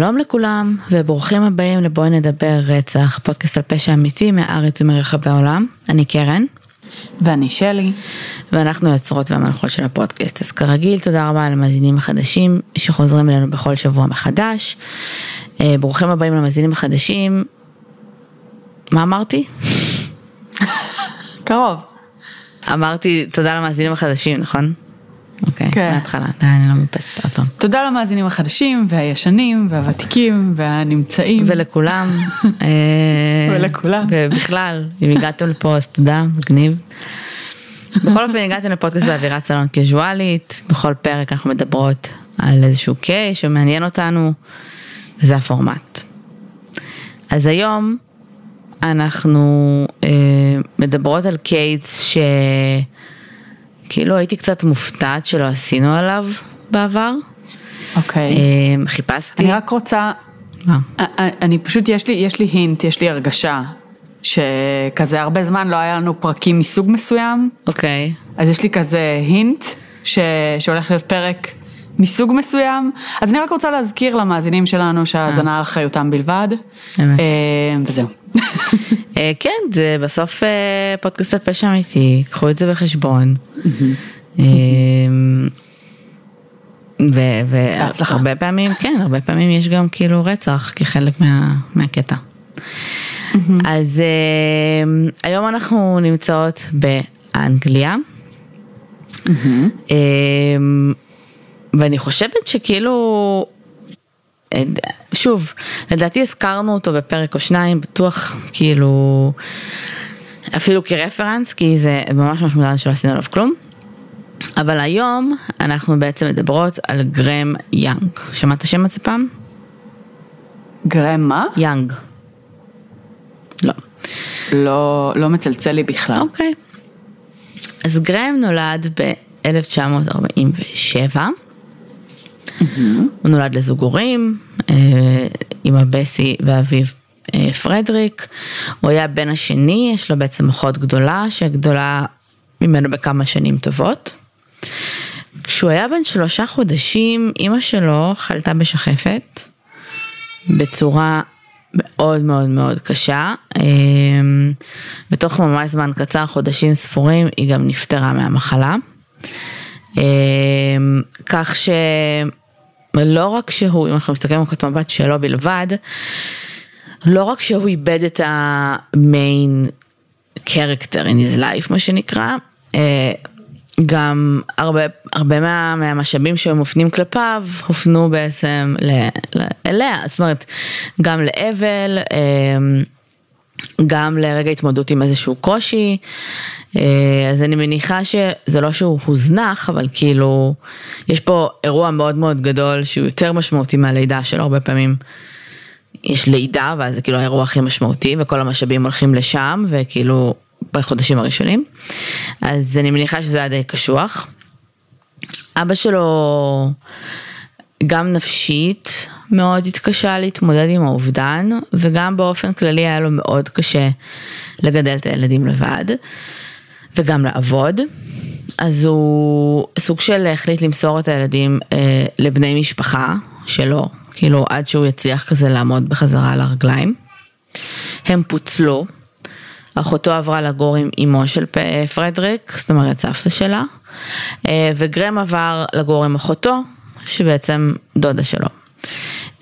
שלום לכולם וברוכים הבאים לבואי נדבר רצח, פודקאסט על פשע אמיתי מהארץ ומרחבי העולם. אני קרן. ואני שלי. ואנחנו יוצרות והמנחות של הפודקאסט. אז כרגיל, תודה רבה למאזינים החדשים שחוזרים אלינו בכל שבוע מחדש. אה, ברוכים הבאים למאזינים החדשים. מה אמרתי? קרוב. אמרתי תודה למאזינים החדשים, נכון? אוקיי, כן. מההתחלה, אני לא מאפסת עוד פעם. תודה למאזינים החדשים והישנים והוותיקים והנמצאים. ולכולם. אה, ולכולם. ובכלל, אם הגעתם לפה אז תודה, מגניב. בכל אופן הגעתם לפודקאסט באווירת סלון קזואלית, בכל פרק אנחנו מדברות על איזשהו קייס שמעניין אותנו, וזה הפורמט. אז היום אנחנו אה, מדברות על קייס שכאילו הייתי קצת מופתעת שלא עשינו עליו בעבר. אוקיי. אה, חיפשתי. אני רק רוצה, מה? אני פשוט, יש לי, יש לי הינט, יש לי הרגשה, שכזה הרבה זמן לא היה לנו פרקים מסוג מסוים, אוקיי. אז יש לי כזה הינט ש, שהולך להיות פרק מסוג מסוים, אז אני רק רוצה להזכיר למאזינים שלנו שההאזנה על אחריותם בלבד, אמת. אה, וזהו. אה, כן, זה בסוף אה, פודקאסט על פשע אמיתי, קחו את זה בחשבון. אה, ו- ו- בהצלחה. הרבה פעמים, כן, הרבה פעמים יש גם כאילו רצח כחלק מה- מהקטע. אז אה, היום אנחנו נמצאות באנגליה. אה, ואני חושבת שכאילו, שוב, לדעתי הזכרנו אותו בפרק או שניים, בטוח כאילו, אפילו כרפרנס, כי זה ממש ממש מודע שלא עשינו עליו כלום. אבל היום אנחנו בעצם מדברות על גרם יאנג. שמעת שם הזה פעם? גרם מה? יאנג. לא. לא, לא מצלצל לי בכלל. אוקיי. אז גרם נולד ב-1947. הוא נולד לזוג הורים, אה, אמא בסי ואביו אה, פרדריק. הוא היה בן השני, יש לו בעצם אחות גדולה, שגדולה ממנו בכמה שנים טובות. כשהוא היה בן שלושה חודשים, אימא שלו חלתה בשחפת בצורה מאוד מאוד מאוד קשה. אמ, בתוך ממש זמן קצר, חודשים ספורים, היא גם נפטרה מהמחלה. כך שלא רק שהוא, אם אנחנו מסתכלים על נקודת מבט שלו בלבד, לא רק שהוא איבד את המיין character in his life מה שנקרא, אה, גם הרבה, הרבה מה, מהמשאבים שהיו מופנים כלפיו הופנו בעצם ל, ל, אליה, זאת אומרת גם לאבל, אה, גם לרגע התמודדות עם איזשהו קושי, אה, אז אני מניחה שזה לא שהוא הוזנח, אבל כאילו יש פה אירוע מאוד מאוד גדול שהוא יותר משמעותי מהלידה שלו הרבה פעמים. יש לידה ואז זה כאילו האירוע הכי משמעותי וכל המשאבים הולכים לשם וכאילו בחודשים הראשונים. אז אני מניחה שזה היה די קשוח. אבא שלו גם נפשית מאוד התקשה להתמודד עם האובדן וגם באופן כללי היה לו מאוד קשה לגדל את הילדים לבד וגם לעבוד. אז הוא סוג של החליט למסור את הילדים אה, לבני משפחה שלו, כאילו עד שהוא יצליח כזה לעמוד בחזרה על הרגליים. הם פוצלו, אחותו עברה לגור עם אמו של פ- פרדריק, זאת אומרת סבתא שלה, אה, וגרם עבר לגור עם אחותו, שבעצם דודה שלו.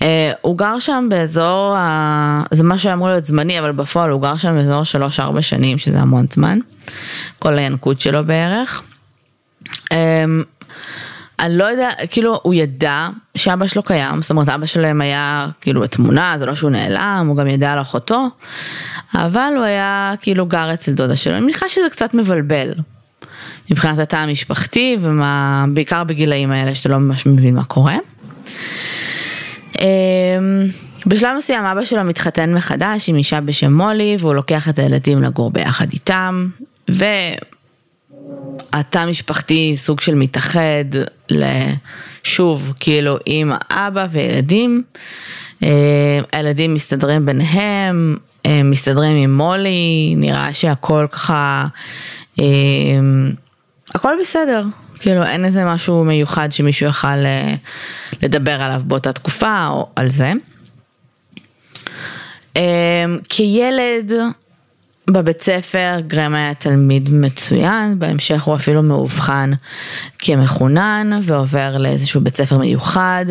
אה, הוא גר שם באזור, ה... זה מה שאמור להיות זמני, אבל בפועל הוא גר שם באזור 3-4 שנים, שזה המון זמן. כל הינקות שלו בערך. אמ, אני לא יודע, כאילו הוא ידע שאבא שלו קיים, זאת אומרת אבא שלהם היה כאילו בתמונה, זה לא שהוא נעלם, הוא גם ידע על אחותו, אבל הוא היה כאילו גר אצל דודה שלו, אני מניחה שזה קצת מבלבל. מבחינת התא המשפחתי ובעיקר בגילאים האלה שאתה לא ממש מבין מה קורה. אמ, בשלב מסוים אבא שלו מתחתן מחדש עם אישה בשם מולי והוא לוקח את הילדים לגור ביחד איתם והתא משפחתי סוג של מתאחד לשוב כאילו עם אבא וילדים. אה, הילדים מסתדרים ביניהם, הם מסתדרים עם מולי, נראה שהכל ככה, אה, הכל בסדר, כאילו אין איזה משהו מיוחד שמישהו יוכל אה, לדבר עליו באותה תקופה או על זה. אמ, כילד בבית ספר גרם היה תלמיד מצוין, בהמשך הוא אפילו מאובחן כמחונן ועובר לאיזשהו בית ספר מיוחד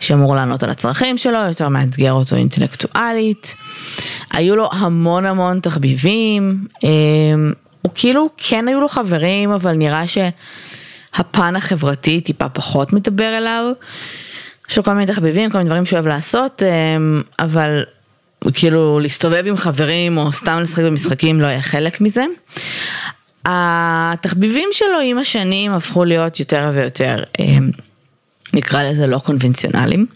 שאמור לענות על הצרכים שלו, יותר מאתגר אותו אינטלקטואלית. היו לו המון המון תחביבים, אמ, הוא כאילו כן היו לו חברים אבל נראה שהפן החברתי טיפה פחות מדבר אליו. יש לו כל מיני תחביבים, כל מיני דברים שהוא אוהב לעשות, אמ, אבל כאילו להסתובב עם חברים או סתם לשחק במשחקים לא היה חלק מזה. התחביבים שלו עם השנים הפכו להיות יותר ויותר, אמ, נקרא לזה לא קונבנציונליים.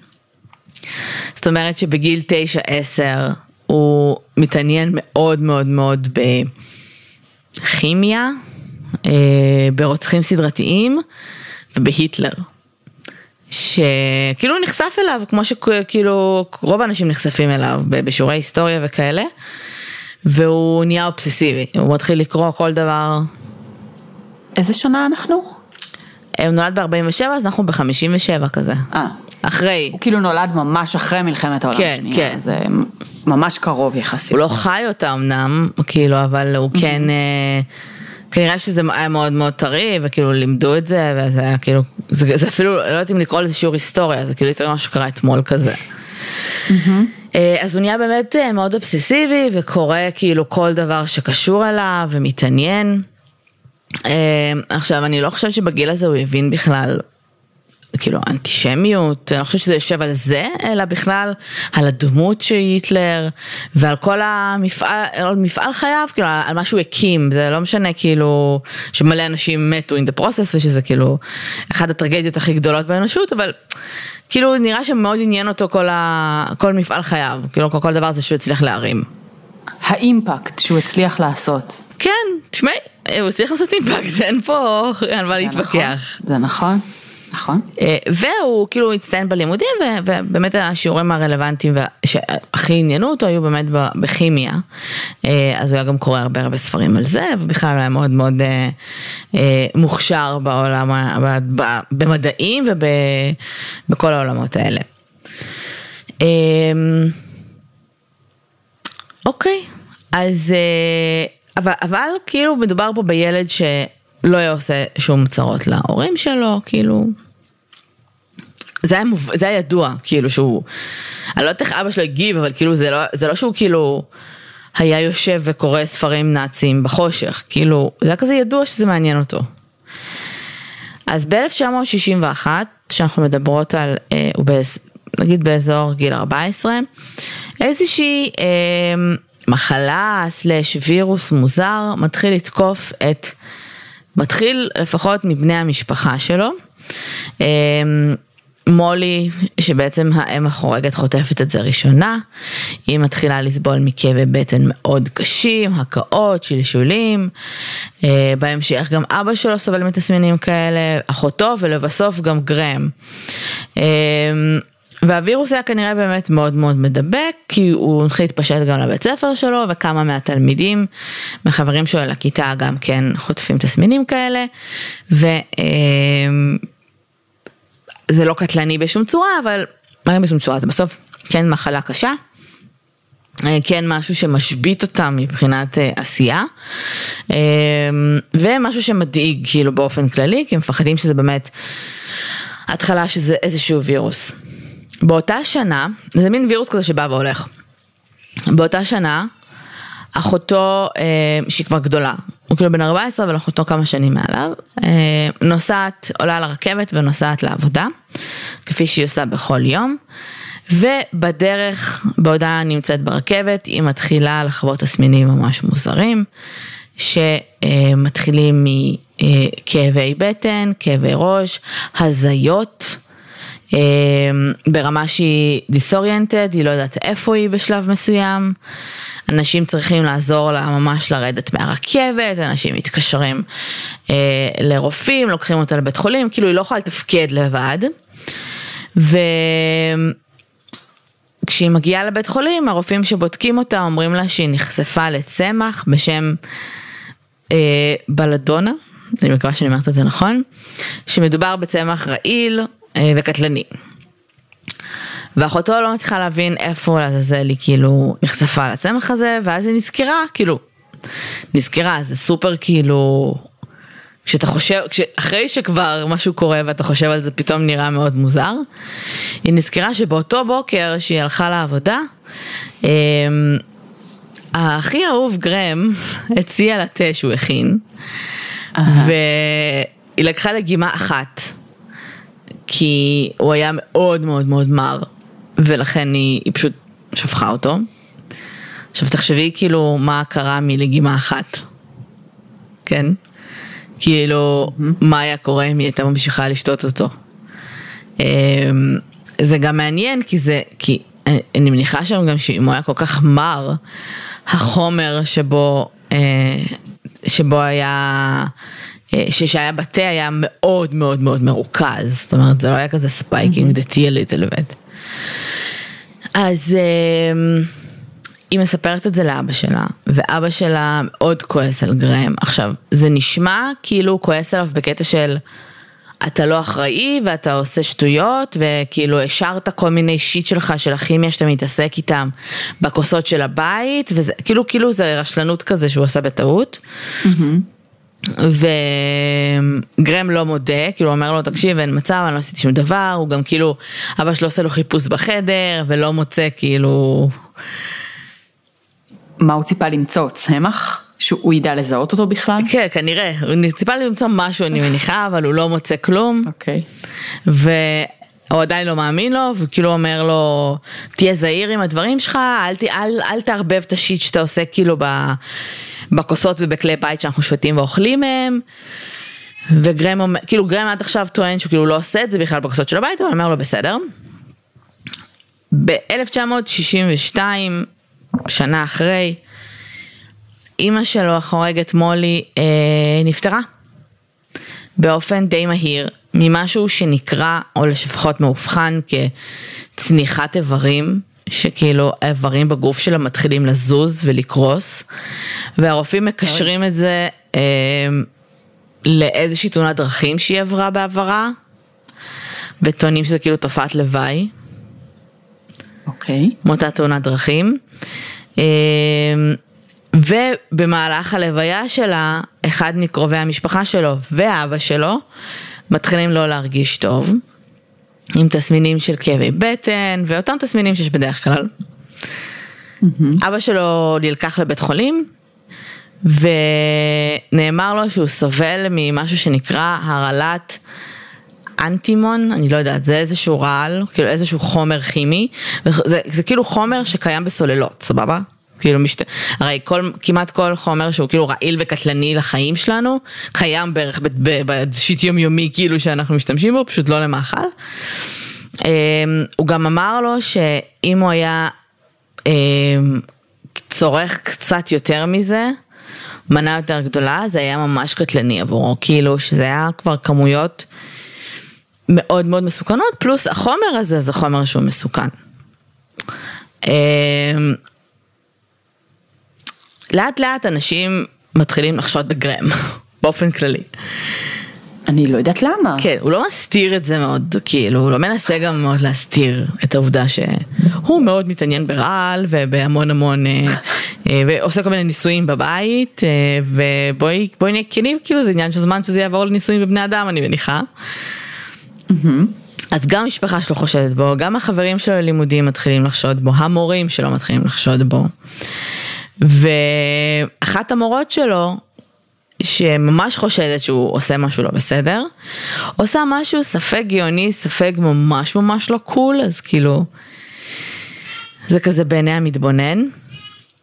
זאת אומרת שבגיל 9-10 הוא מתעניין מאוד מאוד מאוד בכימיה, אה, ברוצחים סדרתיים ובהיטלר. שכאילו נחשף אליו, כמו שכאילו רוב האנשים נחשפים אליו בשיעורי היסטוריה וכאלה, והוא נהיה אובססיבי, הוא מתחיל לקרוא כל דבר. איזה שנה אנחנו? הוא נולד ב-47 אז אנחנו ב-57 כזה. אה. אחרי. הוא כאילו נולד ממש אחרי מלחמת העולם כן, השנייה. כן. זה ממש קרוב יחסית. הוא לא חי אותה אמנם, כאילו, אבל הוא כן, אה, כנראה שזה היה מאוד מאוד טרי, וכאילו לימדו את זה, וזה היה כאילו, זה, זה אפילו, לא יודעת אם לקרוא לזה שיעור היסטוריה, זה כאילו יותר משהו שקרה אתמול כזה. אה, אז הוא נהיה באמת אה, מאוד אובססיבי, וקורא כאילו כל דבר שקשור אליו, ומתעניין. עכשיו, אני לא חושבת שבגיל הזה הוא הבין בכלל כאילו אנטישמיות, אני לא חושבת שזה יושב על זה, אלא בכלל על הדמות של היטלר ועל כל המפעל, על מפעל חייו, כאילו על מה שהוא הקים, זה לא משנה כאילו שמלא אנשים מתו in the process ושזה כאילו אחת הטרגדיות הכי גדולות באנושות, אבל כאילו נראה שמאוד עניין אותו כל, ה, כל מפעל חייו, כאילו כל, כל דבר זה שהוא הצליח להרים. האימפקט שהוא הצליח לעשות. כן, תשמעי, הוא הצליח לעשות אימפקט, אין פה על מה להתווכח. זה נכון. נכון. אה, והוא כאילו הצטיין בלימודים ובאמת השיעורים הרלוונטיים שהכי עניינו אותו היו באמת בכימיה. אה, אז הוא היה גם קורא הרבה הרבה ספרים על זה ובכלל היה מאוד מאוד אה, מוכשר בעולם, במדעים ובכל העולמות האלה. אוקיי, אז אבל, אבל כאילו מדובר פה בילד ש... לא היה עושה שום צרות להורים שלו, כאילו. זה היה, מוב... זה היה ידוע, כאילו שהוא, אני לא יודעת איך אבא שלו הגיב, אבל כאילו זה לא, זה לא שהוא כאילו היה יושב וקורא ספרים נאצים בחושך, כאילו, זה היה כזה ידוע שזה מעניין אותו. אז ב-1961, שאנחנו מדברות על, אה, באז, נגיד באזור גיל 14, איזושהי אה, מחלה סלש וירוס מוזר מתחיל לתקוף את מתחיל לפחות מבני המשפחה שלו. אמ, מולי, שבעצם האם החורגת חוטפת את זה ראשונה, היא מתחילה לסבול מכאבי בטן מאוד קשים, הקאות, שלשולים, אה, בהמשך גם אבא שלו סובל מתסמינים כאלה, אחותו ולבסוף גם גרם. אמ, והווירוס היה כנראה באמת מאוד מאוד מדבק, כי הוא התחיל להתפשט גם לבית ספר שלו, וכמה מהתלמידים, מחברים שלו לכיתה גם כן חוטפים תסמינים כאלה, וזה לא קטלני בשום צורה, אבל מה בשום צורה? זה בסוף כן מחלה קשה. כן משהו שמשבית אותם מבחינת עשייה ומשהו שמדאיג כאילו באופן כללי כי מפחדים שזה באמת התחלה שזה איזשהו וירוס. באותה שנה, זה מין וירוס כזה שבא והולך. באותה שנה, אחותו, אה, שהיא כבר גדולה, הוא כאילו בן 14 אבל אחותו כמה שנים מעליו, אה, נוסעת, עולה על הרכבת ונוסעת לעבודה, כפי שהיא עושה בכל יום, ובדרך, בעודה נמצאת ברכבת, היא מתחילה לחוות תסמינים ממש מוזרים, שמתחילים מכאבי בטן, כאבי ראש, הזיות. אמ, ברמה שהיא דיסאוריינטד, היא לא יודעת איפה היא בשלב מסוים. אנשים צריכים לעזור לה ממש לרדת מהרכבת, אנשים מתקשרים אה, לרופאים, לוקחים אותה לבית חולים, כאילו היא לא יכולה לתפקד לבד. וכשהיא מגיעה לבית חולים, הרופאים שבודקים אותה אומרים לה שהיא נחשפה לצמח בשם אה, בלדונה, אני מקווה שאני אומרת את זה נכון, שמדובר בצמח רעיל וקטלני. ואחותו לא מצליחה להבין איפה לעזאזל היא כאילו נחשפה לצמח הזה, ואז היא נזכרה, כאילו, נזכרה, זה סופר כאילו, כשאתה חושב, אחרי שכבר משהו קורה ואתה חושב על זה פתאום נראה מאוד מוזר, היא נזכרה שבאותו בוקר שהיא הלכה לעבודה, אמ, הכי אהוב גרם הציע לה תה שהוא הכין, והיא לקחה לגימה אחת, כי הוא היה מאוד מאוד מאוד מר, ולכן היא, היא פשוט שפכה אותו. עכשיו תחשבי כאילו מה קרה מלגימה אחת, כן? כאילו, mm-hmm. מה היה קורה אם היא הייתה ממשיכה לשתות אותו. אמ, זה גם מעניין כי זה, כי אני מניחה שם גם שאם הוא היה כל כך מר, החומר שבו, אה, שבו היה, שהיה בתה היה מאוד מאוד מאוד מרוכז, זאת אומרת זה לא היה כזה spiking the tea little אז אה, היא מספרת את זה לאבא שלה, ואבא שלה מאוד כועס על גראהם. עכשיו, זה נשמע כאילו הוא כועס עליו בקטע של... אתה לא אחראי ואתה עושה שטויות וכאילו השארת כל מיני shit שלך של הכימיה שאתה מתעסק איתם בכוסות של הבית וזה כאילו כאילו זה רשלנות כזה שהוא עשה בטעות. וגרם לא מודה, כאילו הוא אומר לו תקשיב אין מצב אני לא עשיתי שום דבר, הוא גם כאילו אבא שלו עושה לו חיפוש בחדר ולא מוצא כאילו. מה הוא ציפה למצוא? צמח? שהוא ידע לזהות אותו בכלל? כן, כנראה, הוא ציפה למצוא משהו אני מניחה, אבל הוא לא מוצא כלום. אוקיי. והוא עדיין לא מאמין לו, וכאילו אומר לו, תהיה זהיר עם הדברים שלך, אל, אל, אל תערבב את השיט שאתה עושה כאילו בכוסות ובכלי בית שאנחנו שותים ואוכלים מהם. וגרם אומר, כאילו גרם עד עכשיו טוען שהוא כאילו לא עושה את זה בכלל בכוסות של הבית, אבל אומר לו בסדר. ב-1962, שנה אחרי, אימא שלו החורגת מולי אה, נפטרה באופן די מהיר ממשהו שנקרא או לפחות מאובחן כצניחת איברים שכאילו האיברים בגוף שלה מתחילים לזוז ולקרוס והרופאים מקשרים את זה אה, לאיזושהי תאונת דרכים שהיא עברה בעברה וטוענים שזה כאילו תופעת לוואי. אוקיי. Okay. מאותה תאונת דרכים. אה, ובמהלך הלוויה שלה, אחד מקרובי המשפחה שלו ואבא שלו מתחילים לא להרגיש טוב, עם תסמינים של כאבי בטן ואותם תסמינים שיש בדרך כלל. Mm-hmm. אבא שלו נלקח לבית חולים ונאמר לו שהוא סובל ממשהו שנקרא הרעלת אנטימון, אני לא יודעת, זה איזשהו רעל, כאילו איזשהו חומר כימי, זה, זה כאילו חומר שקיים בסוללות, סבבה? כאילו משת... הרי כל, כמעט כל חומר שהוא כאילו רעיל וקטלני לחיים שלנו, קיים בערך בשיט יומיומי כאילו שאנחנו משתמשים בו, פשוט לא למאכל. אמ, הוא גם אמר לו שאם הוא היה אמ, צורך קצת יותר מזה, מנה יותר גדולה, זה היה ממש קטלני עבורו, כאילו שזה היה כבר כמויות מאוד מאוד מסוכנות, פלוס החומר הזה זה חומר שהוא מסוכן. לאט לאט אנשים מתחילים לחשוד בגרם, באופן כללי. אני לא יודעת למה. כן, הוא לא מסתיר את זה מאוד, כאילו, הוא לא מנסה גם מאוד להסתיר את העובדה שהוא מאוד מתעניין ברעל ובהמון המון, אה, אה, ועושה כל מיני ניסויים בבית, אה, ובואי נהיה כנים, כאילו זה עניין של זמן שזה יעבור לניסויים בבני אדם, אני מניחה. אז גם המשפחה שלו חושדת בו, גם החברים שלו ללימודים מתחילים לחשוד בו, המורים שלו מתחילים לחשוד בו. ואחת המורות שלו, שממש חושדת שהוא עושה משהו לא בסדר, עושה משהו ספק גאוני, ספק ממש ממש לא קול, אז כאילו, זה כזה בעיני המתבונן.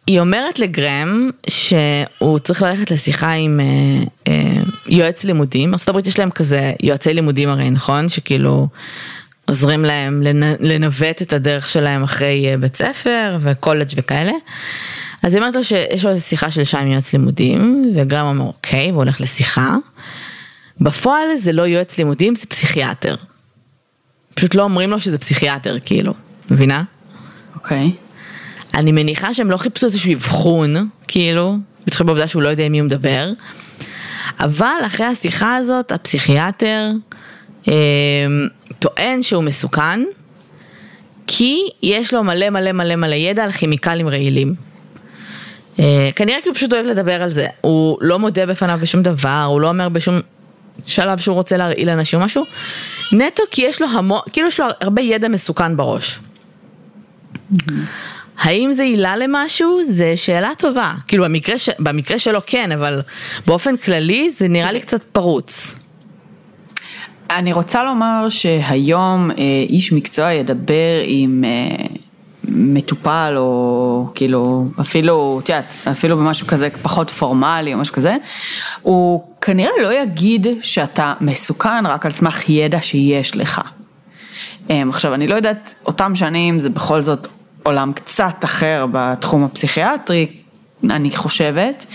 היא אומרת לגרם שהוא צריך ללכת לשיחה עם אה, אה, יועץ לימודים, ארה"ב יש להם כזה יועצי לימודים הרי נכון? שכאילו עוזרים להם לנווט את הדרך שלהם אחרי אה, בית ספר וקולג' וכאלה. אז היא אומרת לו שיש לו איזו שיחה של שם יועץ לימודים, וגרם אומר אוקיי, והוא הולך לשיחה. בפועל זה לא יועץ לימודים, זה פסיכיאטר. פשוט לא אומרים לו שזה פסיכיאטר, כאילו, מבינה? אוקיי. אני מניחה שהם לא חיפשו איזשהו אבחון, כאילו, בטח בעובדה שהוא לא יודע עם מי הוא מדבר, אבל אחרי השיחה הזאת, הפסיכיאטר אה, טוען שהוא מסוכן, כי יש לו מלא מלא מלא מלא ידע על כימיקלים רעילים. אה, כנראה כי הוא פשוט אוהב לדבר על זה, הוא לא מודה בפניו בשום דבר, הוא לא אומר בשום שלב שהוא רוצה להרעיל אנשים או משהו, נטו כי יש לו המון, כאילו יש לו הרבה ידע מסוכן בראש. האם זה עילה למשהו? זה שאלה טובה. כאילו במקרה, ש... במקרה שלו כן, אבל באופן כללי זה נראה לי קצת פרוץ. אני רוצה לומר שהיום אה, איש מקצוע ידבר עם אה, מטופל או כאילו אפילו, את יודעת, אפילו במשהו כזה פחות פורמלי או משהו כזה, הוא כנראה לא יגיד שאתה מסוכן רק על סמך ידע שיש לך. אה, עכשיו אני לא יודעת, אותם שנים זה בכל זאת עולם קצת אחר בתחום הפסיכיאטרי, אני חושבת,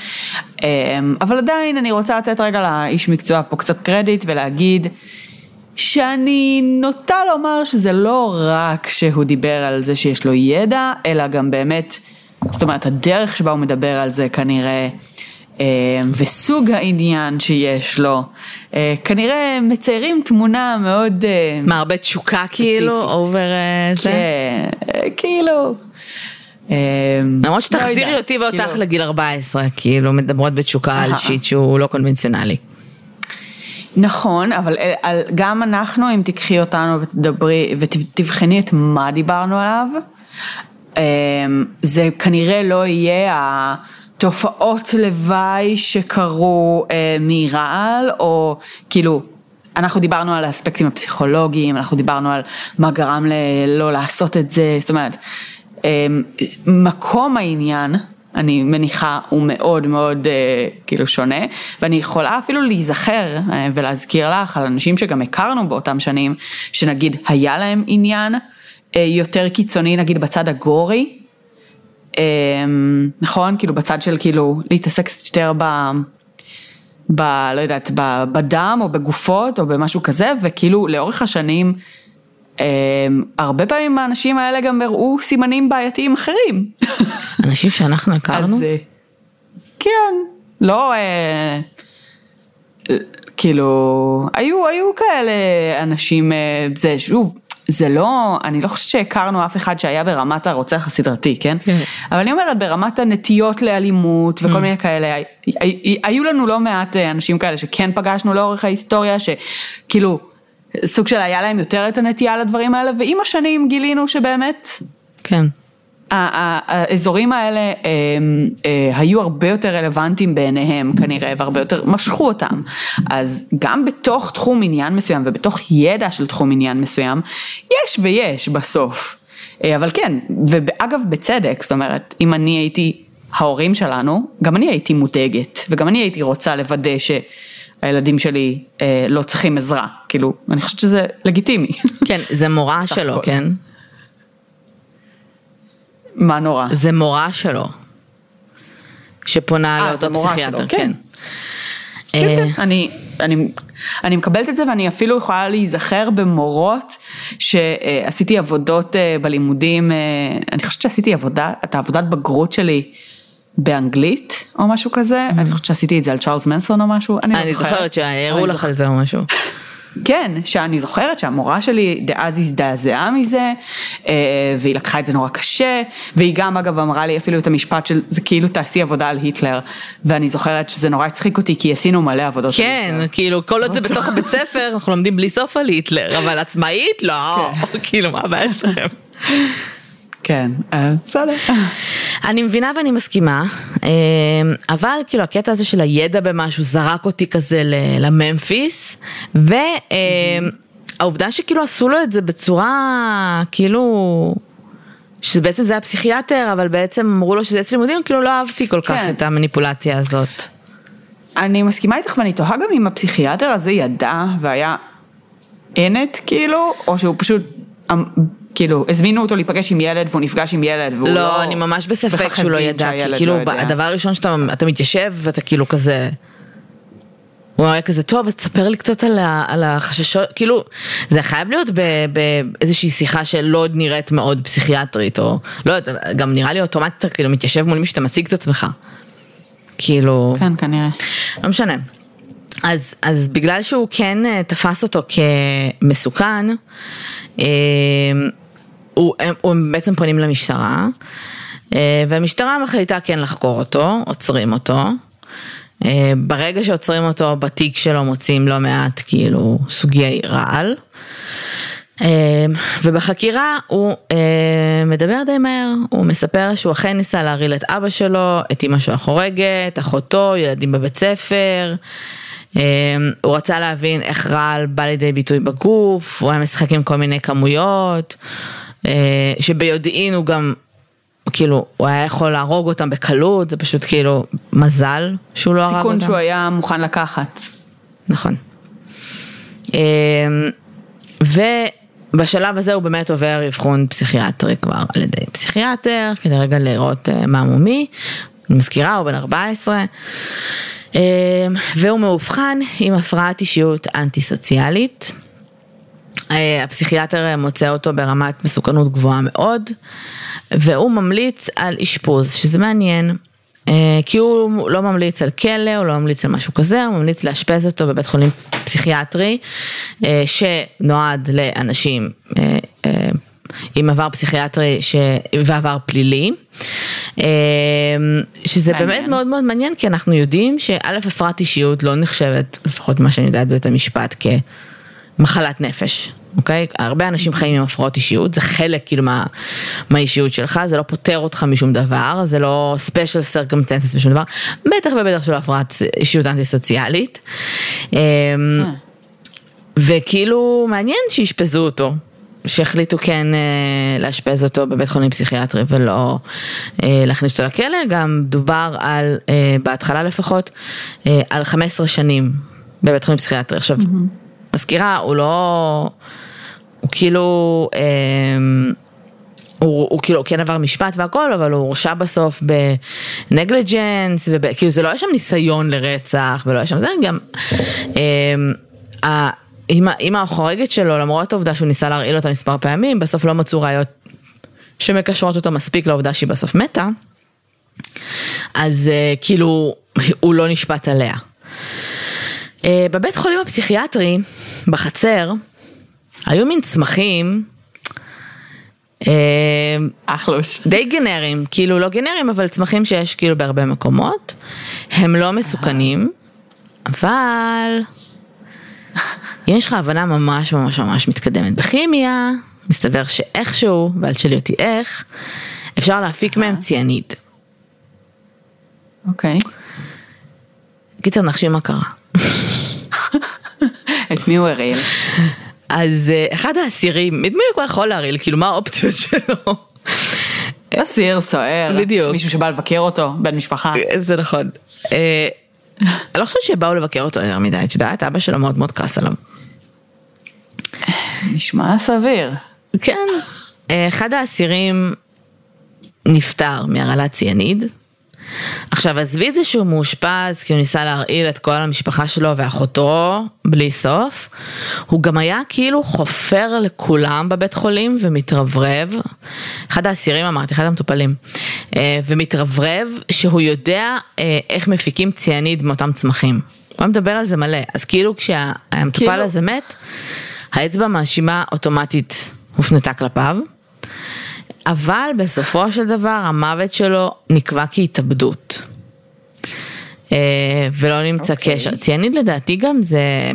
אבל עדיין אני רוצה לתת רגע לאיש מקצוע פה קצת קרדיט ולהגיד שאני נוטה לומר שזה לא רק שהוא דיבר על זה שיש לו ידע, אלא גם באמת, זאת אומרת הדרך שבה הוא מדבר על זה כנראה, וסוג העניין שיש לו, כנראה מציירים תמונה מאוד... מה, הרבה תשוקה כאילו, אובר זה? כן, כאילו. למרות שתחזירי אותי ואותך לגיל 14, כאילו מדברות בתשוקה על שיט שהוא לא קונבנציונלי. נכון, אבל גם אנחנו, אם תיקחי אותנו ותדברי ותבחני את מה דיברנו עליו, זה כנראה לא יהיה התופעות לוואי שקרו מרעל, או כאילו, אנחנו דיברנו על האספקטים הפסיכולוגיים, אנחנו דיברנו על מה גרם לא לעשות את זה, זאת אומרת, מקום העניין, אני מניחה, הוא מאוד מאוד אה, כאילו שונה, ואני יכולה אפילו להיזכר אה, ולהזכיר לך על אנשים שגם הכרנו באותם שנים, שנגיד היה להם עניין אה, יותר קיצוני, נגיד בצד הגורי, אה, נכון? כאילו בצד של כאילו להתעסק יותר ב... ב... לא יודעת, ב, בדם או בגופות או במשהו כזה, וכאילו לאורך השנים, הרבה פעמים האנשים האלה גם הראו סימנים בעייתיים אחרים. אנשים שאנחנו הכרנו? אז כן, לא, אה, כאילו, היו, היו כאלה אנשים, אה, זה שוב, זה לא, אני לא חושבת שהכרנו אף אחד שהיה ברמת הרוצח הסדרתי, כן? כן. אבל אני אומרת ברמת הנטיות לאלימות וכל mm. מיני כאלה, היו לנו לא מעט אנשים כאלה שכן פגשנו לאורך ההיסטוריה, שכאילו, סוג של היה להם יותר את הנטייה לדברים האלה, ועם השנים גילינו שבאמת, כן. האזורים האלה הם, אה, היו הרבה יותר רלוונטיים בעיניהם כנראה והרבה יותר משכו אותם. אז גם בתוך תחום עניין מסוים ובתוך ידע של תחום עניין מסוים, יש ויש בסוף. אה, אבל כן, ואגב בצדק, זאת אומרת, אם אני הייתי ההורים שלנו, גם אני הייתי מודאגת וגם אני הייתי רוצה לוודא ש... הילדים שלי אה, לא צריכים עזרה, כאילו, אני חושבת שזה לגיטימי. כן, זה מורה שלו, כן? מה נורא? זה מורה שלו, שפונה לאותו פסיכיאטר, כן. כן, כן, אני, אני, אני מקבלת את זה ואני אפילו יכולה להיזכר במורות שעשיתי עבודות בלימודים, אני חושבת שעשיתי עבודה, את העבודת בגרות שלי באנגלית או משהו כזה, אני חושבת שעשיתי את זה על צ'ארלס מנסון או משהו, אני לא זוכרת. אני זוכרת שהראו לך על זה או משהו. כן, שאני זוכרת שהמורה שלי דאז הזדעזעה מזה, אה, והיא לקחה את זה נורא קשה, והיא גם אגב אמרה לי אפילו את המשפט של זה כאילו תעשי עבודה על היטלר, ואני זוכרת שזה נורא הצחיק אותי כי עשינו מלא עבודות כן, על היטלר. כן, כאילו כל עוד זה בתוך הבית ספר אנחנו לומדים בלי סוף על היטלר, אבל עצמאית לא, כן. כאילו מה הבעיה שלכם. כן, בסדר. אני מבינה ואני מסכימה, אה, אבל כאילו הקטע הזה של הידע במשהו זרק אותי כזה לממפיס, והעובדה שכאילו עשו לו את זה בצורה כאילו... שבעצם זה היה פסיכיאטר, אבל בעצם אמרו לו שזה אצל לימודים, כאילו לא אהבתי כל כך כן. את המניפולציה הזאת. אני מסכימה איתך ואני תוהה גם אם הפסיכיאטר הזה ידע והיה אנט כאילו, או שהוא פשוט אמ, כאילו, הזמינו אותו להיפגש עם ילד והוא נפגש עם ילד והוא לא... לא, אני ממש בספק שהוא לא ידע, כי כאילו, לא הדבר הראשון שאתה מתיישב ואתה כאילו כזה... הוא היה כזה, טוב, אז תספר לי קצת על, על החששות, כאילו, זה חייב להיות באיזושהי שיחה שלא נראית מאוד פסיכיאטרית, או לא יודעת, גם נראה לי אוטומטית, כאילו, מתיישב מול מי שאתה מציג את עצמך. כאילו... כן, כנראה. לא משנה. אז, אז בגלל שהוא כן אה, תפס אותו כמסוכן, אה, הוא, הם, הם בעצם פונים למשטרה, אה, והמשטרה מחליטה כן לחקור אותו, עוצרים אותו. אה, ברגע שעוצרים אותו בתיק שלו מוצאים לא מעט כאילו סוגי רעל. אה, ובחקירה הוא מדבר די מהר, הוא מספר שהוא אכן ניסה להרעיל את אבא שלו, את אמא שלו החורגת, אחותו, ילדים בבית ספר. הוא רצה להבין איך רעל בא לידי ביטוי בגוף, הוא היה משחק עם כל מיני כמויות, שביודעין הוא גם, כאילו, הוא היה יכול להרוג אותם בקלות, זה פשוט כאילו מזל שהוא לא הרג אותם. סיכון שהוא היה מוכן לקחת. נכון. אמ, ובשלב הזה הוא באמת עובר אבחון פסיכיאטרי כבר על ידי פסיכיאטר, כדי רגע לראות אה, מה מומי. אני מזכירה, הוא בן 14. אמ, והוא מאובחן עם הפרעת אישיות אנטי סוציאלית. אה, הפסיכיאטר מוצא אותו ברמת מסוכנות גבוהה מאוד, והוא ממליץ על אשפוז, שזה מעניין. אה, כי הוא לא ממליץ על כלא, הוא לא ממליץ על משהו כזה, הוא ממליץ לאשפז אותו בבית חולים פסיכיאטרי אה, שנועד לאנשים עם עבר פסיכיאטרי ש... ועבר פלילי. שזה מעניין. באמת מאוד מאוד מעניין כי אנחנו יודעים שא' הפרעת אישיות לא נחשבת, לפחות מה שאני יודעת בבית המשפט, כמחלת נפש. אוקיי? הרבה אנשים חיים עם הפרעות אישיות, זה חלק כאילו מה, מהאישיות שלך, זה לא פותר אותך משום דבר, זה לא special circumstances בשום דבר, בטח ובטח שלא הפרעת אישיות אנטי סוציאלית. אמ, וכאילו מעניין שאשפזו אותו. שהחליטו כן אה, לאשפז אותו בבית חולים פסיכיאטרי ולא אה, להכניס אותו לכלא, גם דובר על, אה, בהתחלה לפחות, אה, על 15 שנים בבית חולים פסיכיאטרי. עכשיו, mm-hmm. מזכירה, הוא לא... הוא כאילו, אה, הוא, הוא כאילו כן עבר משפט והכל, אבל הוא הורשע בסוף בנגליג'נס, וכאילו זה לא היה שם ניסיון לרצח, ולא היה שם זה, גם אה, האמא החורגת שלו, למרות העובדה שהוא ניסה להרעיל אותה מספר פעמים, בסוף לא מצאו ראיות שמקשרות אותה מספיק לעובדה שהיא בסוף מתה, אז אה, כאילו הוא לא נשפט עליה. אה, בבית חולים הפסיכיאטרי, בחצר, היו מין צמחים, אה, אחלוש. די גנריים, כאילו לא גנריים, אבל צמחים שיש כאילו בהרבה מקומות. הם לא מסוכנים, אבל אם יש לך הבנה ממש ממש ממש מתקדמת בכימיה, מסתבר שאיכשהו, ואל תשאלי אותי איך, אפשר להפיק מהם ציאניד. אוקיי. קיצר, נחשי מה קרה. את מי הוא הרעיל? אז אה, אחד האסירים, את מי הוא יכול להרעיל? כאילו, מה האופציות שלו? אסיר, סוער, בדיוק. מישהו שבא לבקר אותו, בן משפחה. זה נכון. אה, אני לא חושבת שבאו לבקר אותו יותר מדי, את יודעת, אבא שלו מאוד מאוד כעס עליו. נשמע סביר. כן. אה, אחד האסירים נפטר מהרעלת ציאניד. עכשיו עזבי את זה שהוא מאושפז כי הוא ניסה להרעיל את כל המשפחה שלו ואחותו בלי סוף, הוא גם היה כאילו חופר לכולם בבית חולים ומתרברב, אחד האסירים אמרתי, אחד המטופלים, אה, ומתרברב שהוא יודע אה, איך מפיקים ציאניד מאותם צמחים. הוא מדבר על זה מלא, אז כאילו כשהמטופל כאילו... הזה מת, האצבע המאשימה אוטומטית הופנתה כלפיו. אבל בסופו של דבר המוות שלו נקבע כהתאבדות. אה, ולא נמצא okay. אוקיי. קשר. ציאניד לדעתי גם זה,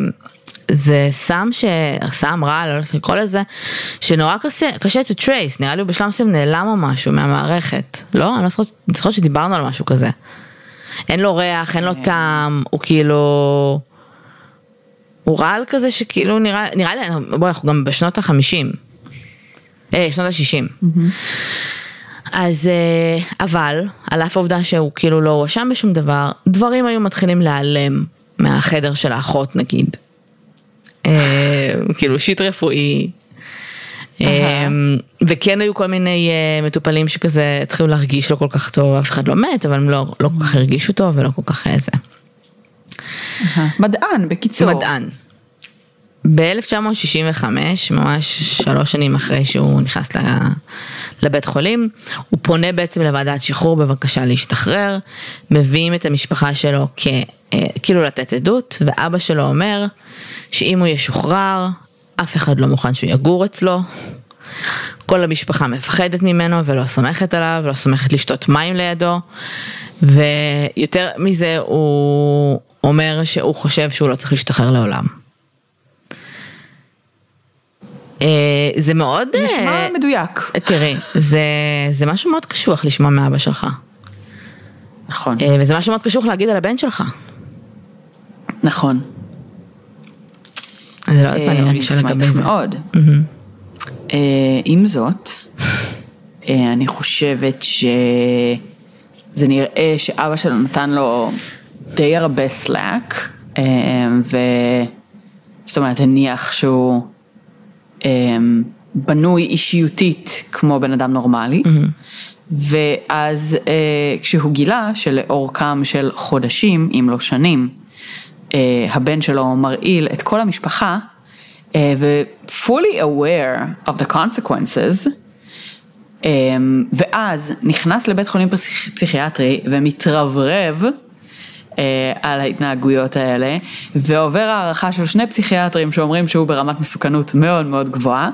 זה סם ש... סם רע, לא יודעת לקרוא לזה, שנורא קשה, קשה to trace, נראה לי הוא בשלב מסוים נעלם או משהו מהמערכת. לא? אני לא זוכרת, זוכרת שדיברנו על משהו כזה. אין לו ריח, אין לו כן. טעם, הוא כאילו... הוא רעל כזה שכאילו נראה, נראה לי, בואי, אנחנו גם בשנות החמישים. אה, שנות ה-60. אז, אה, אבל, על אף העובדה שהוא כאילו לא הואשם בשום דבר, דברים היו מתחילים להיעלם מהחדר של האחות נגיד. אה, כאילו שיט רפואי. וכן היו כל מיני מטופלים שכזה התחילו להרגיש לא כל כך טוב, אף אחד לא מת, אבל הם לא, לא כל כך הרגישו טוב ולא כל כך איזה. מדען, בקיצור. מדען. ב-1965, ממש שלוש שנים אחרי שהוא נכנס לבית חולים, הוא פונה בעצם לוועדת שחרור בבקשה להשתחרר, מביאים את המשפחה שלו כ... אה, כאילו לתת עדות, ואבא שלו אומר שאם הוא ישוחרר, אף אחד לא מוכן שהוא יגור אצלו. כל המשפחה מפחדת ממנו ולא סומכת עליו, לא סומכת לשתות מים לידו, ויותר מזה הוא אומר שהוא חושב שהוא לא צריך להשתחרר לעולם. אה, זה מאוד... נשמע אה, מדויק. תראי, זה, זה משהו מאוד קשוח לשמוע מאבא שלך. נכון, אה, וזה משהו מאוד קשוח להגיד על הבן שלך. נכון. אני לא יודעת מה אני אה, מרגישה מסכימה לגבי איתך זה. מאוד. אה, עם זאת, אה, אני חושבת שזה נראה שאבא שלו נתן לו די הרבה סלאק, אה, ו... זאת אומרת, הניח שהוא אה, בנוי אישיותית כמו בן אדם נורמלי. ואז אה, כשהוא גילה שלאורכם של חודשים, אם לא שנים, אה, הבן שלו מרעיל את כל המשפחה, אה, ו-fully aware of the consequences, אה, ואז נכנס לבית חולים פסיכ- פסיכיאטרי ומתרברב על ההתנהגויות האלה, ועובר הערכה של שני פסיכיאטרים שאומרים שהוא ברמת מסוכנות מאוד מאוד גבוהה.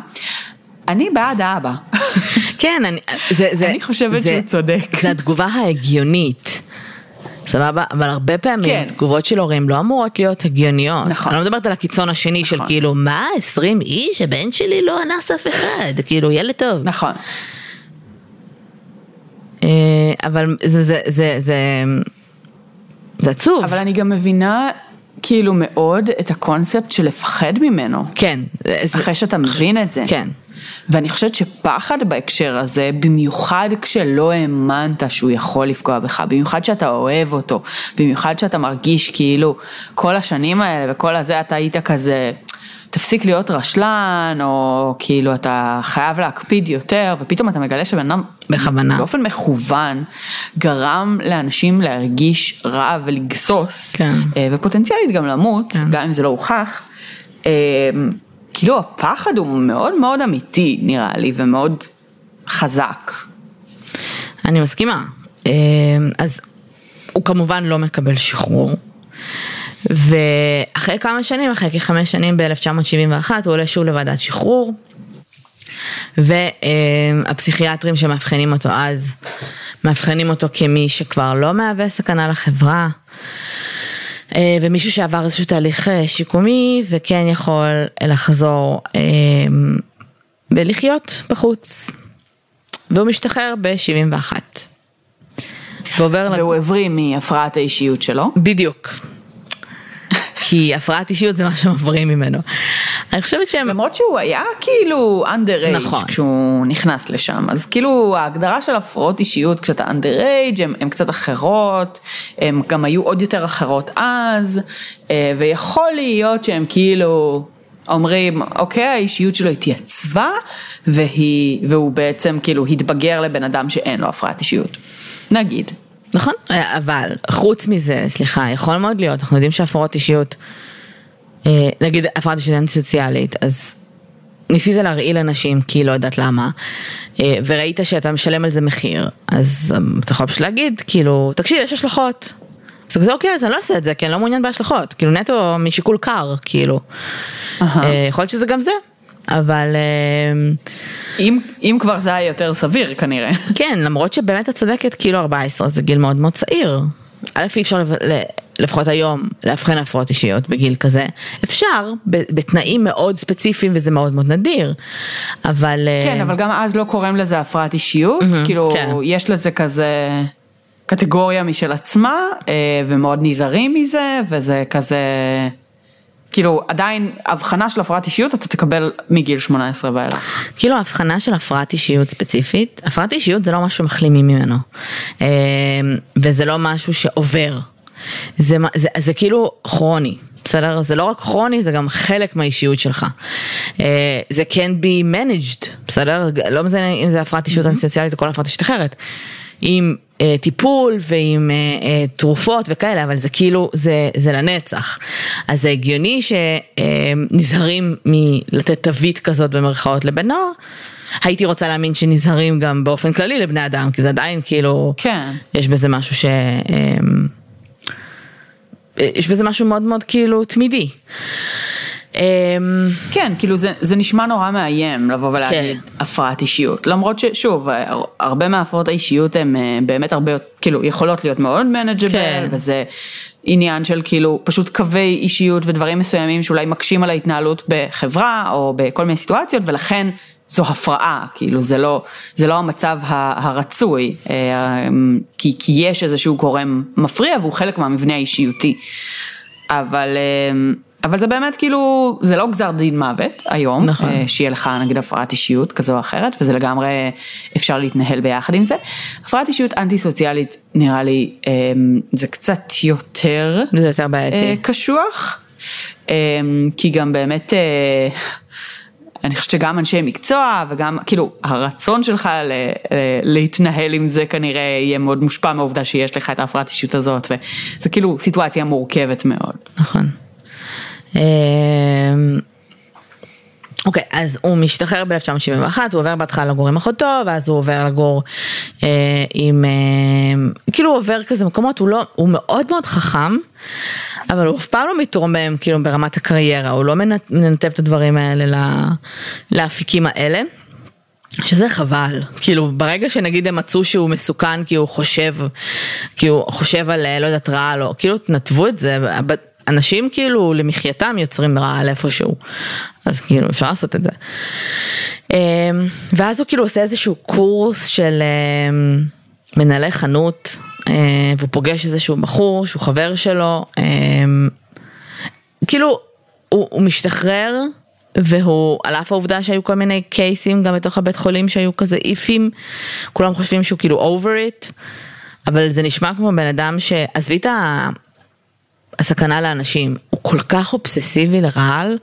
אני בעד האבא. כן, אני, זה, זה, אני חושבת זה, שהוא צודק. זה התגובה ההגיונית. סבבה, אבל הרבה פעמים כן. תגובות של הורים לא אמורות להיות הגיוניות. נכון. אני לא מדברת על הקיצון השני של נכון. כאילו, מה, 20 איש, הבן שלי לא אנס אף אחד, כאילו, ילד טוב. נכון. אה, אבל זה, זה, זה, זה, זה עצוב. אבל אני גם מבינה כאילו מאוד את הקונספט של לפחד ממנו. כן. זה- אחרי שאתה מבין את זה. כן. ואני חושבת שפחד בהקשר הזה, במיוחד כשלא האמנת שהוא יכול לפגוע בך, במיוחד שאתה אוהב אותו, במיוחד שאתה מרגיש כאילו כל השנים האלה וכל הזה אתה היית כזה, תפסיק להיות רשלן, או כאילו אתה חייב להקפיד יותר, ופתאום אתה מגלה שבן אדם בכוונה. באופן מכוון גרם לאנשים להרגיש רע ולגסוס, כן. אה, ופוטנציאלית גם למות, כן. גם אם זה לא הוכח. אה, כאילו הפחד הוא מאוד מאוד אמיתי נראה לי ומאוד חזק. אני מסכימה. אה, אז הוא כמובן לא מקבל שחרור. ואחרי כמה שנים, אחרי כחמש שנים ב-1971, הוא עולה שוב לוועדת שחרור. והפסיכיאטרים שמאבחנים אותו אז, מאבחנים אותו כמי שכבר לא מהווה סכנה לחברה. ומישהו שעבר איזשהו תהליך אה, שיקומי וכן יכול לחזור אה, ולחיות בחוץ. והוא משתחרר ב-71. ועובר לג- והוא הבריא מהפרעת האישיות שלו. בדיוק. כי הפרעת אישיות זה מה שמעברים ממנו. אני חושבת שהם... למרות שהוא היה כאילו underage נכון. כשהוא נכנס לשם, אז כאילו ההגדרה של הפרעות אישיות כשאתה underage הן הן קצת אחרות, הן גם היו עוד יותר אחרות אז, אה, ויכול להיות שהם כאילו אומרים, אוקיי, האישיות שלו התייצבה, והיא, והוא בעצם כאילו התבגר לבן אדם שאין לו הפרעת אישיות. נגיד. נכון, אבל חוץ מזה, סליחה, יכול מאוד להיות, אנחנו יודעים שהפרעות אישיות, אה, נגיד הפרעת אישיות סוציאלית, אז ניסית להרעיל אנשים כי לא יודעת למה, אה, וראית שאתה משלם על זה מחיר, אז אה, אתה יכול פשוט להגיד, כאילו, תקשיב, יש השלכות. אז כזה, אוקיי, אז אני לא אעשה את זה, כי אני לא מעוניין בהשלכות, כאילו נטו משיקול קר, כאילו. אה, יכול להיות שזה גם זה, אבל... אה, אם, אם כבר זה היה יותר סביר כנראה. כן, למרות שבאמת את צודקת, כאילו 14 זה גיל מאוד מאוד צעיר. א', אי אפשר לפחות היום לאבחן הפרעות אישיות בגיל כזה. אפשר, בתנאים מאוד ספציפיים וזה מאוד מאוד נדיר. אבל... אה, כן, אבל גם אז לא קוראים לזה הפרעת אישיות, כאילו כן. יש לזה כזה קטגוריה משל עצמה, אה, ומאוד נזהרים מזה, וזה כזה, כאילו עדיין הבחנה של הפרעת אישיות אתה תקבל מגיל 18 ואילך. כאילו ההבחנה של הפרעת אישיות ספציפית, הפרעת אישיות זה לא משהו שמחלימים ממנו. אה, וזה לא משהו שעובר. זה, מה- זה, זה כאילו כרוני. בסדר? זה לא רק כרוני, זה גם חלק מהאישיות שלך. אה, זה can be managed, בסדר? לא משנה אם זה הפרעת אישיות אנטי-סוציאלית או כל הפרעת אישיות אחרת. עם אה, טיפול ועם אה, אה, תרופות וכאלה, אבל זה כאילו, זה, זה לנצח. אז זה הגיוני שנזהרים מלתת תווית כזאת במרכאות לבן נוער. הייתי רוצה להאמין שנזהרים גם באופן כללי לבני אדם, כי זה עדיין כאילו, כן. יש בזה משהו ש... אה, יש בזה משהו מאוד מאוד כאילו תמידי. אה, כן, כאילו זה, זה נשמע נורא מאיים לבוא ולהגיד כן. הפרעת אישיות, למרות ששוב, הר- הרבה מהפרעות האישיות הן אה, באמת הרבה, כאילו יכולות להיות מאוד מנג'בל, כן. וזה עניין של כאילו פשוט קווי אישיות ודברים מסוימים שאולי מקשים על ההתנהלות בחברה או בכל מיני סיטואציות, ולכן זו הפרעה, כאילו זה לא, זה לא המצב הרצוי, אה, כי, כי יש איזשהו גורם מפריע והוא חלק מהמבנה האישיותי. אבל, אה, אבל זה באמת כאילו, זה לא גזר דין מוות היום, נכון. אה, שיהיה לך נגיד הפרעת אישיות כזו או אחרת, וזה לגמרי אפשר להתנהל ביחד עם זה. הפרעת אישיות אנטי סוציאלית נראה לי אה, זה קצת יותר זה יותר אה, בעייתי. קשוח, אה, כי גם באמת, אה, אני חושבת שגם אנשי מקצוע וגם כאילו הרצון שלך ל, ל, להתנהל עם זה כנראה יהיה מאוד מושפע מהעובדה שיש לך את ההפרעת אישיות הזאת, וזה כאילו סיטואציה מורכבת מאוד. נכון. אמ, אוקיי, אז הוא משתחרר ב-1971, הוא עובר בהתחלה לגור עם אחותו, ואז הוא עובר לגור אה, עם, אה, כאילו הוא עובר כזה מקומות, הוא לא, הוא מאוד מאוד חכם, אבל הוא אף פעם לא מתרומם כאילו ברמת הקריירה, הוא לא מנ- מנתב את הדברים האלה ל- לאפיקים האלה. שזה חבל, כאילו ברגע שנגיד הם מצאו שהוא מסוכן כי הוא חושב, כי הוא חושב על אה, לא יודעת רעל או כאילו תנתבו את זה, אנשים כאילו למחייתם יוצרים רעל איפשהו, אז כאילו אפשר לעשות את זה. אמ, ואז הוא כאילו עושה איזשהו קורס של אמ, מנהלי חנות, אה, והוא פוגש איזשהו בחור שהוא חבר שלו, אמ, כאילו הוא, הוא משתחרר והוא על אף העובדה שהיו כל מיני קייסים גם בתוך הבית חולים שהיו כזה איפים כולם חושבים שהוא כאילו over it אבל זה נשמע כמו בן אדם שעזבי את הסכנה לאנשים הוא כל כך אובססיבי לרעל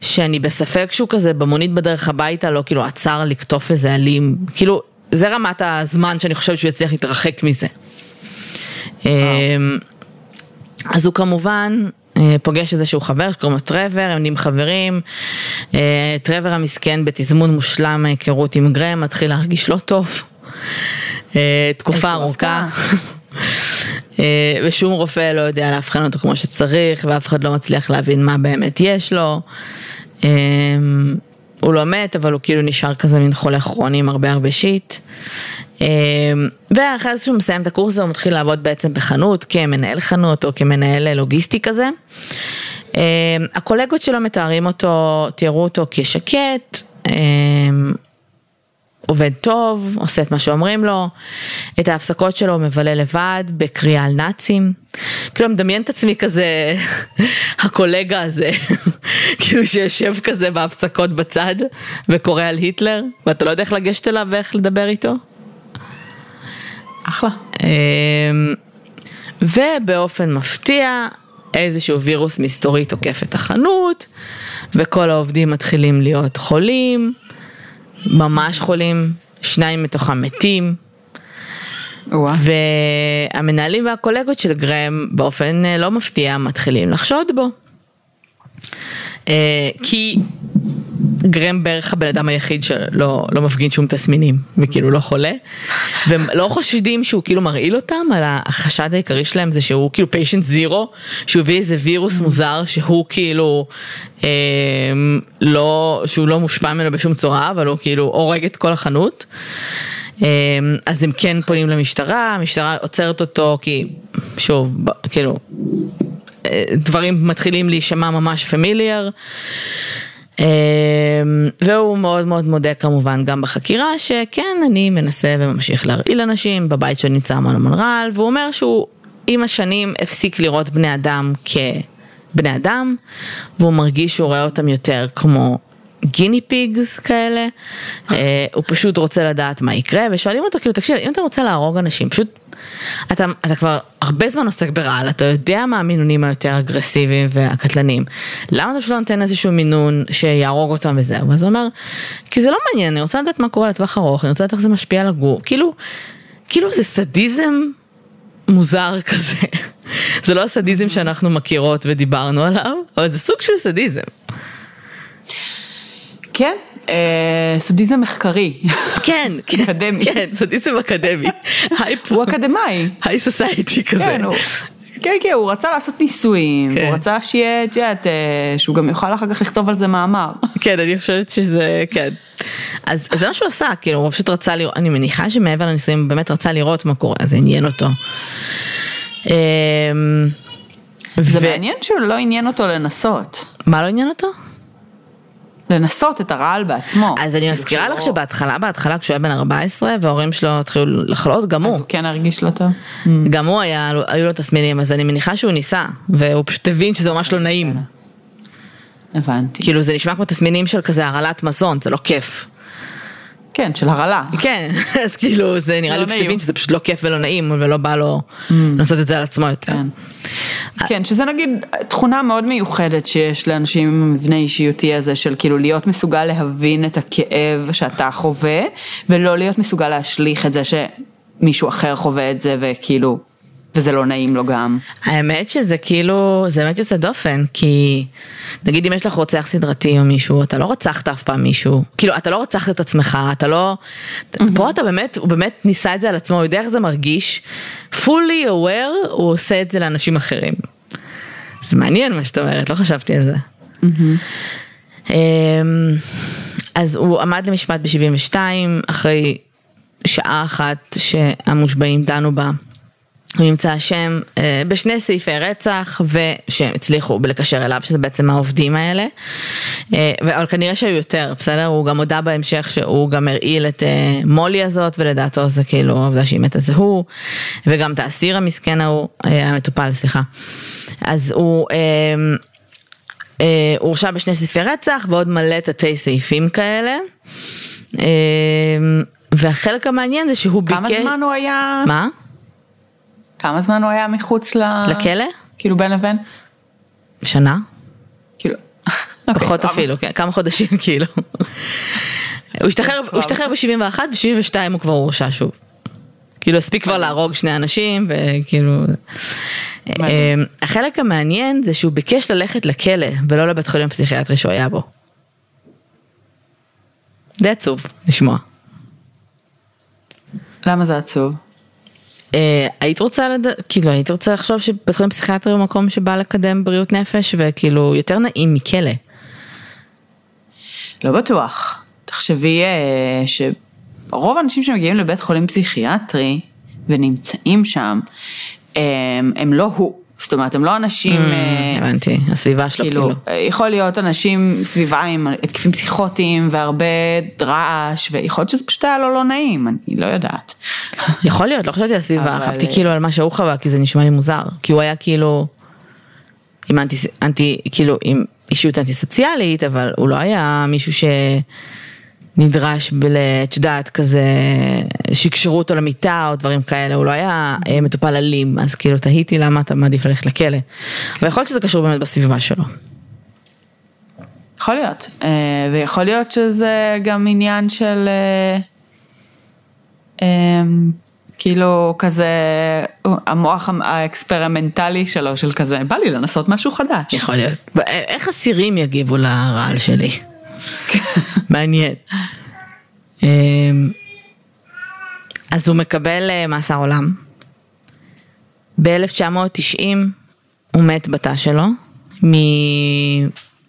שאני בספק שהוא כזה במונית בדרך הביתה לא כאילו עצר לקטוף איזה אלים. כאילו זה רמת הזמן שאני חושבת שהוא יצליח להתרחק מזה. אמ, אז הוא כמובן אה, פוגש איזשהו חבר שקוראים לו טרוור, הם נהיים חברים, אה, טרוור המסכן בתזמון מושלם מהיכרות עם גרם מתחיל להרגיש לא טוב, אה, תקופה ארוכה. אה, ושום רופא לא יודע לאבחן אותו כמו שצריך ואף אחד לא מצליח להבין מה באמת יש לו. אה, הוא לא מת אבל הוא כאילו נשאר כזה מין חולה כרוני עם הרבה הרבה שיט. אה, ואחרי שהוא מסיים את הקורס הזה הוא מתחיל לעבוד בעצם בחנות כמנהל חנות או כמנהל לוגיסטי כזה. הקולגות שלו מתארים אותו, תיארו אותו כשקט. עובד טוב, עושה את מה שאומרים לו, את ההפסקות שלו הוא מבלה לבד בקריאה על נאצים. כאילו מדמיין את עצמי כזה, הקולגה הזה, כאילו שיושב כזה בהפסקות בצד וקורא על היטלר, ואתה לא יודע איך לגשת אליו ואיך לדבר איתו. אחלה. אמ, ובאופן מפתיע איזשהו וירוס מסתורי תוקף את החנות וכל העובדים מתחילים להיות חולים, ממש חולים, שניים מתוכם מתים וואה. והמנהלים והקולגות של גרם באופן אה, לא מפתיע מתחילים לחשוד בו. אה, כי גרם בערך הבן אדם היחיד שלא לא מפגין שום תסמינים וכאילו לא חולה והם לא חושדים שהוא כאילו מרעיל אותם על החשד העיקרי שלהם זה שהוא כאילו פיישנט זירו שהוא הביא איזה וירוס מוזר שהוא כאילו אה, לא שהוא לא מושפע ממנו בשום צורה אבל הוא כאילו הורג את כל החנות. אה, אז הם כן פונים למשטרה, המשטרה עוצרת אותו כי שוב כאילו אה, דברים מתחילים להישמע ממש פמיליאר. אמ, והוא מאוד מאוד מודה כמובן גם בחקירה שכן אני מנסה וממשיך להרעיל אנשים בבית שלו נמצא המון המון רעל והוא אומר שהוא עם השנים הפסיק לראות בני אדם כבני אדם והוא מרגיש שהוא רואה אותם יותר כמו גיני פיגס כאלה, אה, הוא פשוט רוצה לדעת מה יקרה ושואלים אותו כאילו תקשיב אם אתה רוצה להרוג אנשים פשוט אתה, אתה כבר הרבה זמן עוסק ברעל, אתה יודע מה המינונים היותר אגרסיביים והקטלניים. למה אתה פשוט לא נותן איזשהו מינון שיהרוג אותם וזהו? אז הוא אומר, כי זה לא מעניין, אני רוצה לדעת מה קורה לטווח ארוך, אני רוצה לדעת איך זה משפיע על הגוף. כאילו, כאילו זה סדיזם מוזר כזה. זה לא הסדיזם שאנחנו מכירות ודיברנו עליו, אבל זה סוג של סדיזם. כן, אה, סדיזם מחקרי. כן, כן, אקדמי. כן, סדיזם אקדמי. הוא אקדמאי. היי סוסייטי כזה. כן, הוא... כן, כן, הוא רצה לעשות ניסויים, כן. הוא רצה שיהיה, את יודעת, אה, שהוא גם יוכל אחר כך לכתוב על זה מאמר. כן, אני חושבת שזה, כן. אז אז זה מה שהוא עשה, כאילו, הוא פשוט רצה לראות, אני מניחה שמעבר לניסויים, הוא באמת רצה לראות מה קורה, זה עניין אותו. אמ, זה ו- מעניין שהוא לא עניין אותו לנסות. מה לא עניין אותו? לנסות את הרעל בעצמו. אז אני כאילו, מזכירה לך לא- שבהתחלה, בהתחלה כשהוא היה בן 14 וההורים שלו התחילו לחלות, גם אז הוא. הוא כן הרגיש לא טוב. גם הוא היה, היו לו תסמינים, אז אני מניחה שהוא ניסה, והוא פשוט הבין שזה ממש לא נעים. הבנתי. כאילו זה נשמע כמו תסמינים של כזה הרעלת מזון, זה לא כיף. כן, של הרעלה. כן, אז כאילו זה נראה לא לי פשוט. הבין שזה פשוט לא כיף ולא נעים, ולא בא לו לעשות את זה על עצמו יותר. כן. כן, שזה נגיד תכונה מאוד מיוחדת שיש לאנשים עם מבנה אישיותי הזה של כאילו להיות מסוגל להבין את הכאב שאתה חווה, ולא להיות מסוגל להשליך את זה שמישהו אחר חווה את זה וכאילו, וזה לא נעים לו גם. האמת שזה כאילו, זה באמת יוצא דופן, כי נגיד אם יש לך רוצח סדרתי או מישהו, אתה לא רצחת אף פעם מישהו, כאילו אתה לא רצחת את עצמך, אתה לא, פה אתה באמת, הוא באמת ניסה את זה על עצמו, הוא יודע איך זה מרגיש, fully aware, הוא עושה את זה לאנשים אחרים. זה מעניין מה שאת אומרת, לא חשבתי על זה. אמ, אז הוא עמד למשפט ב-72, אחרי שעה אחת שהמושבעים דנו בה. נמצא אשם אה, בשני סעיפי רצח ושהם הצליחו לקשר אליו שזה בעצם העובדים האלה אה, אבל כנראה שהיו יותר בסדר הוא גם הודה בהמשך שהוא גם הרעיל את אה, מולי הזאת ולדעתו זה כאילו העובדה שהיא מתה זה הוא וגם את האסיר המסכן ההוא המטופל סליחה אז הוא הורשע בשני סעיפי רצח ועוד מלא תתי סעיפים כאלה והחלק המעניין זה שהוא ביקש כמה זמן הוא היה? מה? כמה זמן הוא היה מחוץ ל... לכלא? כאילו בין לבין? שנה? כאילו... פחות אוקיי, אפילו, כן, כמה חודשים כאילו. הוא השתחרר, הוא השתחרר ב-71, ב-72 הוא כבר הורשע שוב. כאילו הספיק כבר להרוג שני אנשים וכאילו... אה, החלק המעניין זה שהוא ביקש ללכת לכלא ולא לבית חולים הפסיכיאטרי שהוא היה בו. זה עצוב לשמוע. למה זה עצוב? אה, היית רוצה, לד... כאילו היית רוצה לחשוב שבית חולים פסיכיאטרי הוא מקום שבא לקדם בריאות נפש וכאילו יותר נעים מכלא. לא בטוח. תחשבי אה, שרוב האנשים שמגיעים לבית חולים פסיכיאטרי ונמצאים שם, אה, הם לא. זאת אומרת, הם לא אנשים... אה, הבנתי, הסביבה שלו כאילו, כאילו. יכול להיות אנשים סביבה עם התקפים פסיכוטיים והרבה רעש, ויכול להיות שזה פשוט היה לו לא נעים, אני לא יודעת. יכול להיות, לא חשבתי על הסביבה, אבל- חשבתי כאילו על מה שהוא חווה, כי זה נשמע לי מוזר. כי הוא היה כאילו, עם אנטי, אנטי כאילו, עם אישיות אנטי סוציאלית, אבל הוא לא היה מישהו שנדרש בל... את יודעת, כזה, שיקשרו אותו למיטה או דברים כאלה, הוא לא היה אה, מטופל אלים, אז כאילו תהיתי למה אתה מעדיף ללכת לכלא. ויכול להיות שזה קשור באמת בסביבה שלו. יכול להיות, אה, ויכול להיות שזה גם עניין של אה, אה, כאילו כזה המוח האקספרימנטלי שלו של כזה בא לי לנסות משהו חדש. יכול להיות. איך אסירים יגיבו לרעל שלי? מעניין. אמ, אז הוא מקבל אה, מאסר עולם. ב-1990 הוא מת בתא שלו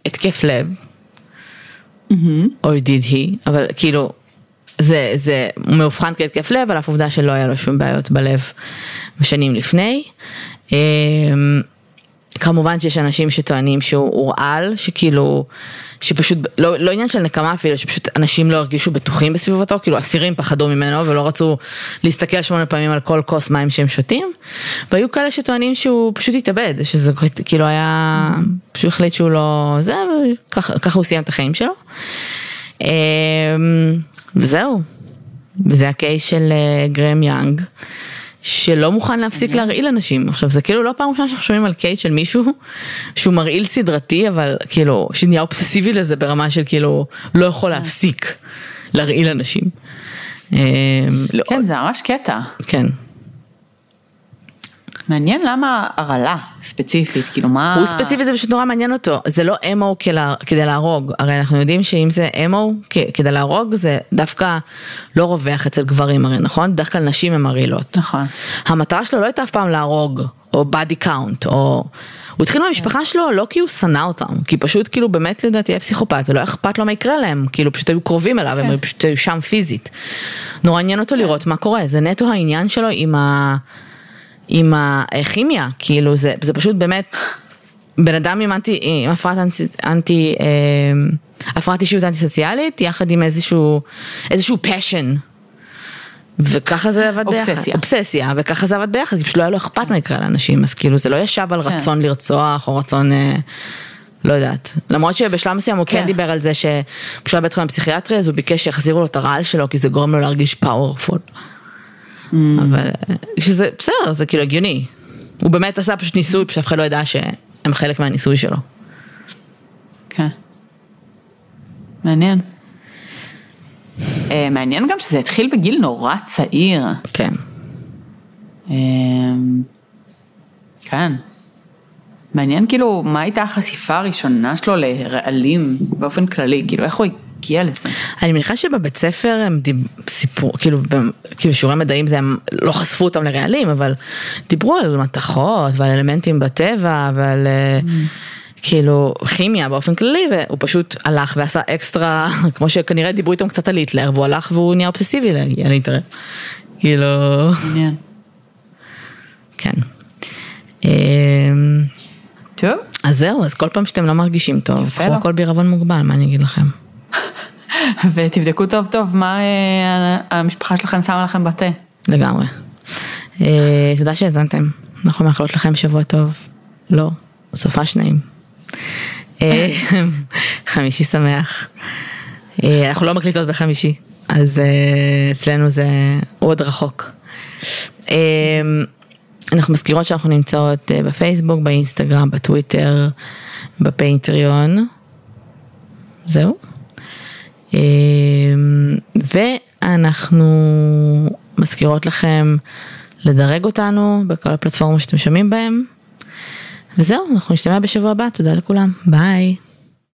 מהתקף לב, או did he, אבל כאילו זה, זה, הוא מאובחן כהתקף לב על אף עובדה שלא היה לו שום בעיות בלב בשנים לפני. אמ, כמובן שיש אנשים שטוענים שהוא הורעל, שכאילו, שפשוט, לא, לא עניין של נקמה אפילו, שפשוט אנשים לא הרגישו בטוחים בסביבתו, כאילו אסירים פחדו ממנו ולא רצו להסתכל שמונה פעמים על כל כוס מים שהם שותים, והיו כאלה שטוענים שהוא פשוט התאבד, שזה כאילו היה, פשוט החליט שהוא לא, זה, וככה ככה הוא סיים את החיים שלו. אמ, וזהו, וזה הקייס של אה, גרם יאנג. שלא מוכן להפסיק להרעיל אנשים. עכשיו זה כאילו לא פעם ראשונה שאנחנו שומעים על קייס של מישהו שהוא מרעיל סדרתי אבל כאילו שנהיה אובססיבי לזה ברמה של כאילו לא יכול להפסיק להרעיל אנשים. לא- כן, זה ממש קטע. כן. מעניין למה הרעלה ספציפית, כאילו מה... הוא ספציפי זה פשוט נורא מעניין אותו, זה לא אמו כדי להרוג, הרי אנחנו יודעים שאם זה אמו כדי להרוג זה דווקא לא רווח אצל גברים הרי נכון? דווקא נשים הן מרעילות. נכון. המטרה שלו לא הייתה אף פעם להרוג, או body count, או... הוא התחיל מהמשפחה שלו לא כי הוא שנא אותם, כי פשוט כאילו באמת לדעתי היה פסיכופת ולא אכפת לו מה יקרה להם, כאילו פשוט היו קרובים אליו, הם פשוט היו שם פיזית. נורא עניין אותו לראות מה קורה, זה נטו העניין שלו עם ה... עם הכימיה, כאילו זה, זה פשוט באמת בן אדם עם, אנטי, עם הפרעת אנטי, אנטי אה, הפרעת אישיות אנטי סוציאלית, יחד עם איזשהו, איזשהו passion. וככה זה עבד אובססיה. ביחד, אובססיה, וככה זה עבד ביחד, כי פשוט לא היה לו אכפת מה יקרה לאנשים, אז כאילו זה לא ישב על כן. רצון לרצוח או רצון, אה, לא יודעת, למרות שבשלב מסוים הוא כן כן. דיבר על זה שכשהוא היה בית חולים פסיכיאטרי אז הוא ביקש שיחזירו לו את הרעל שלו כי זה גורם לו להרגיש פאורפול. Mm. אבל אה, שזה בסדר, זה כאילו הגיוני. הוא באמת עשה פשוט ניסוי, פשוט אף אחד לא ידע שהם חלק מהניסוי שלו. כן. מעניין. אה, מעניין גם שזה התחיל בגיל נורא צעיר. כן. אמ, כן. מעניין כאילו, מה הייתה החשיפה הראשונה שלו לרעלים באופן כללי, כאילו איך הוא הגיע לזה? אני מניחה שבבית ספר הם. סיפור, כאילו, כאילו שיעורי מדעים זה הם לא חשפו אותם לרעלים, אבל דיברו על מתכות ועל אלמנטים בטבע ועל אה, כאילו כימיה באופן כללי, והוא פשוט הלך ועשה אקסטרה, כמו שכנראה דיברו איתם קצת על היטלר, והוא הלך והוא נהיה אובססיבי על היטלר. כאילו, מעניין. כן. אמ, טוב, אז זהו, אז כל פעם שאתם לא מרגישים טוב, קחו. הכל בעירבון מוגבל, מה אני אגיד לכם? ותבדקו טוב טוב מה אה, המשפחה שלכם שמה לכם בתה. לגמרי. אה, תודה שהאזנתם, אנחנו מאחלות לכם שבוע טוב. לא, סופש נעים. אה, חמישי שמח. אנחנו לא מקליטות בחמישי, אז אצלנו זה עוד רחוק. אנחנו מזכירות שאנחנו נמצאות בפייסבוק, באינסטגרם, בטוויטר, בפטריון. זהו. אה, ואנחנו מזכירות לכם לדרג אותנו בכל הפלטפורמות שאתם שומעים בהם. וזהו, אנחנו נשתמע בשבוע הבא, תודה לכולם, ביי.